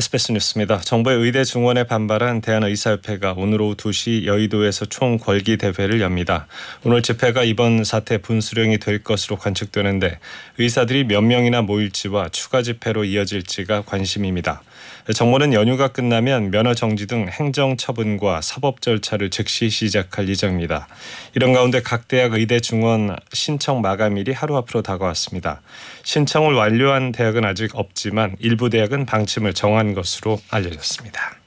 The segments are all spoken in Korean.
SBS 뉴스입니다. 정부의 의대 증원에 반발한 대한의사협회가 오늘 오후 2시 여의도에서 총궐기 대회를 엽니다. 오늘 집회가 이번 사태 분수령이 될 것으로 관측되는데 의사들이 몇 명이나 모일지와 추가 집회로 이어질지가 관심입니다. 정부는 연휴가 끝나면 면허 정지 등 행정 처분과 사법 절차를 즉시 시작할 예정입니다. 이런 가운데 각 대학 의대 증원 신청 마감일이 하루 앞으로 다가왔습니다. 신청을 완료한 대학은 아직 없지만 일부 대학은 방침을 정한 것으로 알려졌습니다.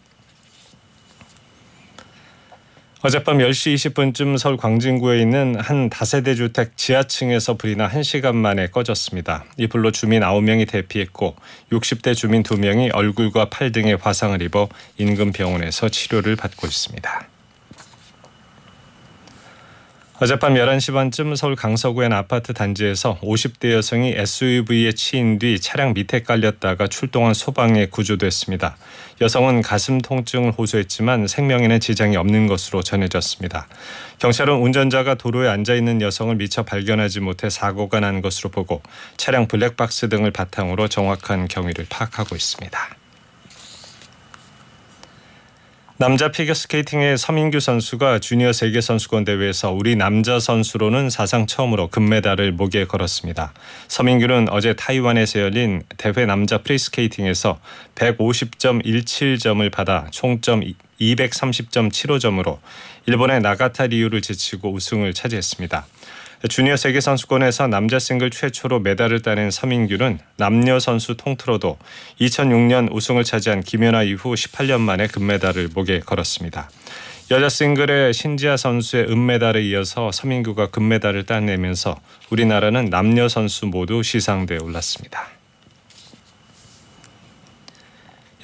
어젯밤 10시 20분쯤 서울 광진구에 있는 한 다세대 주택 지하층에서 불이 나 1시간 만에 꺼졌습니다. 이 불로 주민 9명이 대피했고 60대 주민 2명이 얼굴과 팔 등에 화상을 입어 인근 병원에서 치료를 받고 있습니다. 어젯밤 11시 반쯤 서울 강서구의 아파트 단지에서 50대 여성이 SUV에 치인 뒤 차량 밑에 깔렸다가 출동한 소방에 구조됐습니다. 여성은 가슴 통증을 호소했지만 생명에는 지장이 없는 것으로 전해졌습니다. 경찰은 운전자가 도로에 앉아 있는 여성을 미처 발견하지 못해 사고가 난 것으로 보고 차량 블랙박스 등을 바탕으로 정확한 경위를 파악하고 있습니다. 남자 피겨스케이팅의 서민규 선수가 주니어 세계 선수권 대회에서 우리 남자 선수로는 사상 처음으로 금메달을 목에 걸었습니다. 서민규는 어제 타이완에서 열린 대회 남자 프리스케이팅에서 150.17점을 받아 총점 230.75점으로 일본의 나카타 리오를 제치고 우승을 차지했습니다. 주니어 세계 선수권에서 남자 싱글 최초로 메달을 따낸 서민규는 남녀 선수 통틀어도 2006년 우승을 차지한 김연아 이후 18년 만에 금메달을 목에 걸었습니다. 여자 싱글의 신지아 선수의 은메달에 이어서 서민규가 금메달을 따내면서 우리나라는 남녀 선수 모두 시상대에 올랐습니다.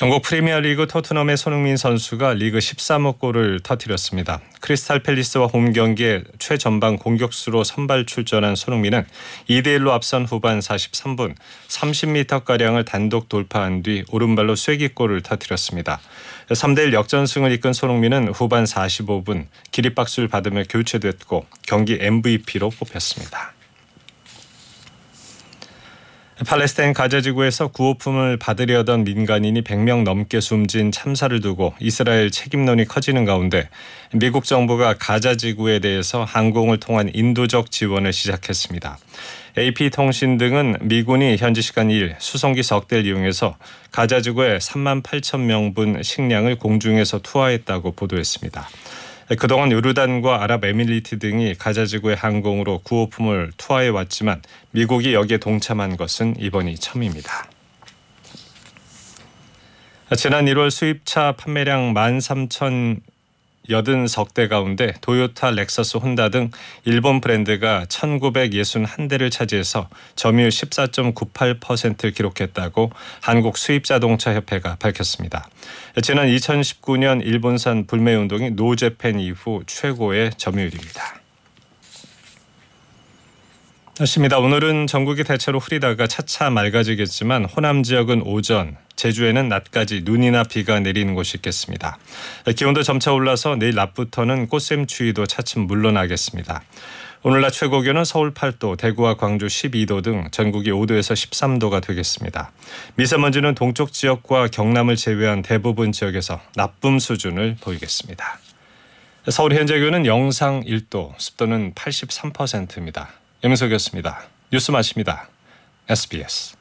영국 프리미어리그 토트넘의 손흥민 선수가 리그 13호 골을 터뜨렸습니다. 크리스탈 팰리스와 홈 경기에 최전방 공격수로 선발 출전한 손흥민은 2대 1로 앞선 후반 43분 30m가량을 단독 돌파한 뒤 오른발로 쐐기골을 터뜨렸습니다. 3대 1 역전승을 이끈 손흥민은 후반 45분 기립박수를 받으며 교체됐고 경기 MVP로 뽑혔습니다. 팔레스타인 가자 지구에서 구호품을 받으려던 민간인이 100명 넘게 숨진 참사를 두고 이스라엘 책임론이 커지는 가운데 미국 정부가 가자 지구에 대해서 항공을 통한 인도적 지원을 시작했습니다. AP통신 등은 미군이 현지 시간 2일 수송기 석 대를 이용해서 가자 지구에 3만 8천 명분 식량을 공중에서 투하했다고 보도했습니다. 네, 그동안 요르단과 아랍에미리트 등이 가자지구의 항공으로 구호품을 투하해 왔지만 미국이 여기에 동참한 것은 이번이 처음입니다. 지난 1월 수입차 판매량 13,000 80석 가운데 도요타, 렉서스, 혼다 등 일본 브랜드가 1961대를 차지해서 점유율 14.98%를 기록했다고 한국 수입자동차 협회가 밝혔습니다. 지난 2019년 일본산 불매 운동이 노재팬 이후 최고의 점유율입니다. 날씨입니다. 오늘은 전국이 대체로 흐리다가 차차 맑아지겠지만 호남 지역은 오전, 제주에는 낮까지 눈이나 비가 내리는 곳이 있겠습니다. 기온도 점차 올라서 내일 낮부터는 꽃샘추위도 차츰 물러나겠습니다. 오늘 낮 최고 기온은 서울 8도, 대구와 광주 12도 등 전국이 5도에서 13도가 되겠습니다. 미세먼지는 동쪽 지역과 경남을 제외한 대부분 지역에서 나쁨 수준을 보이겠습니다. 서울 현재 기온은 영상 1도, 습도는 83%입니다. 염석이었습니다. 뉴스 마칩니다. SBS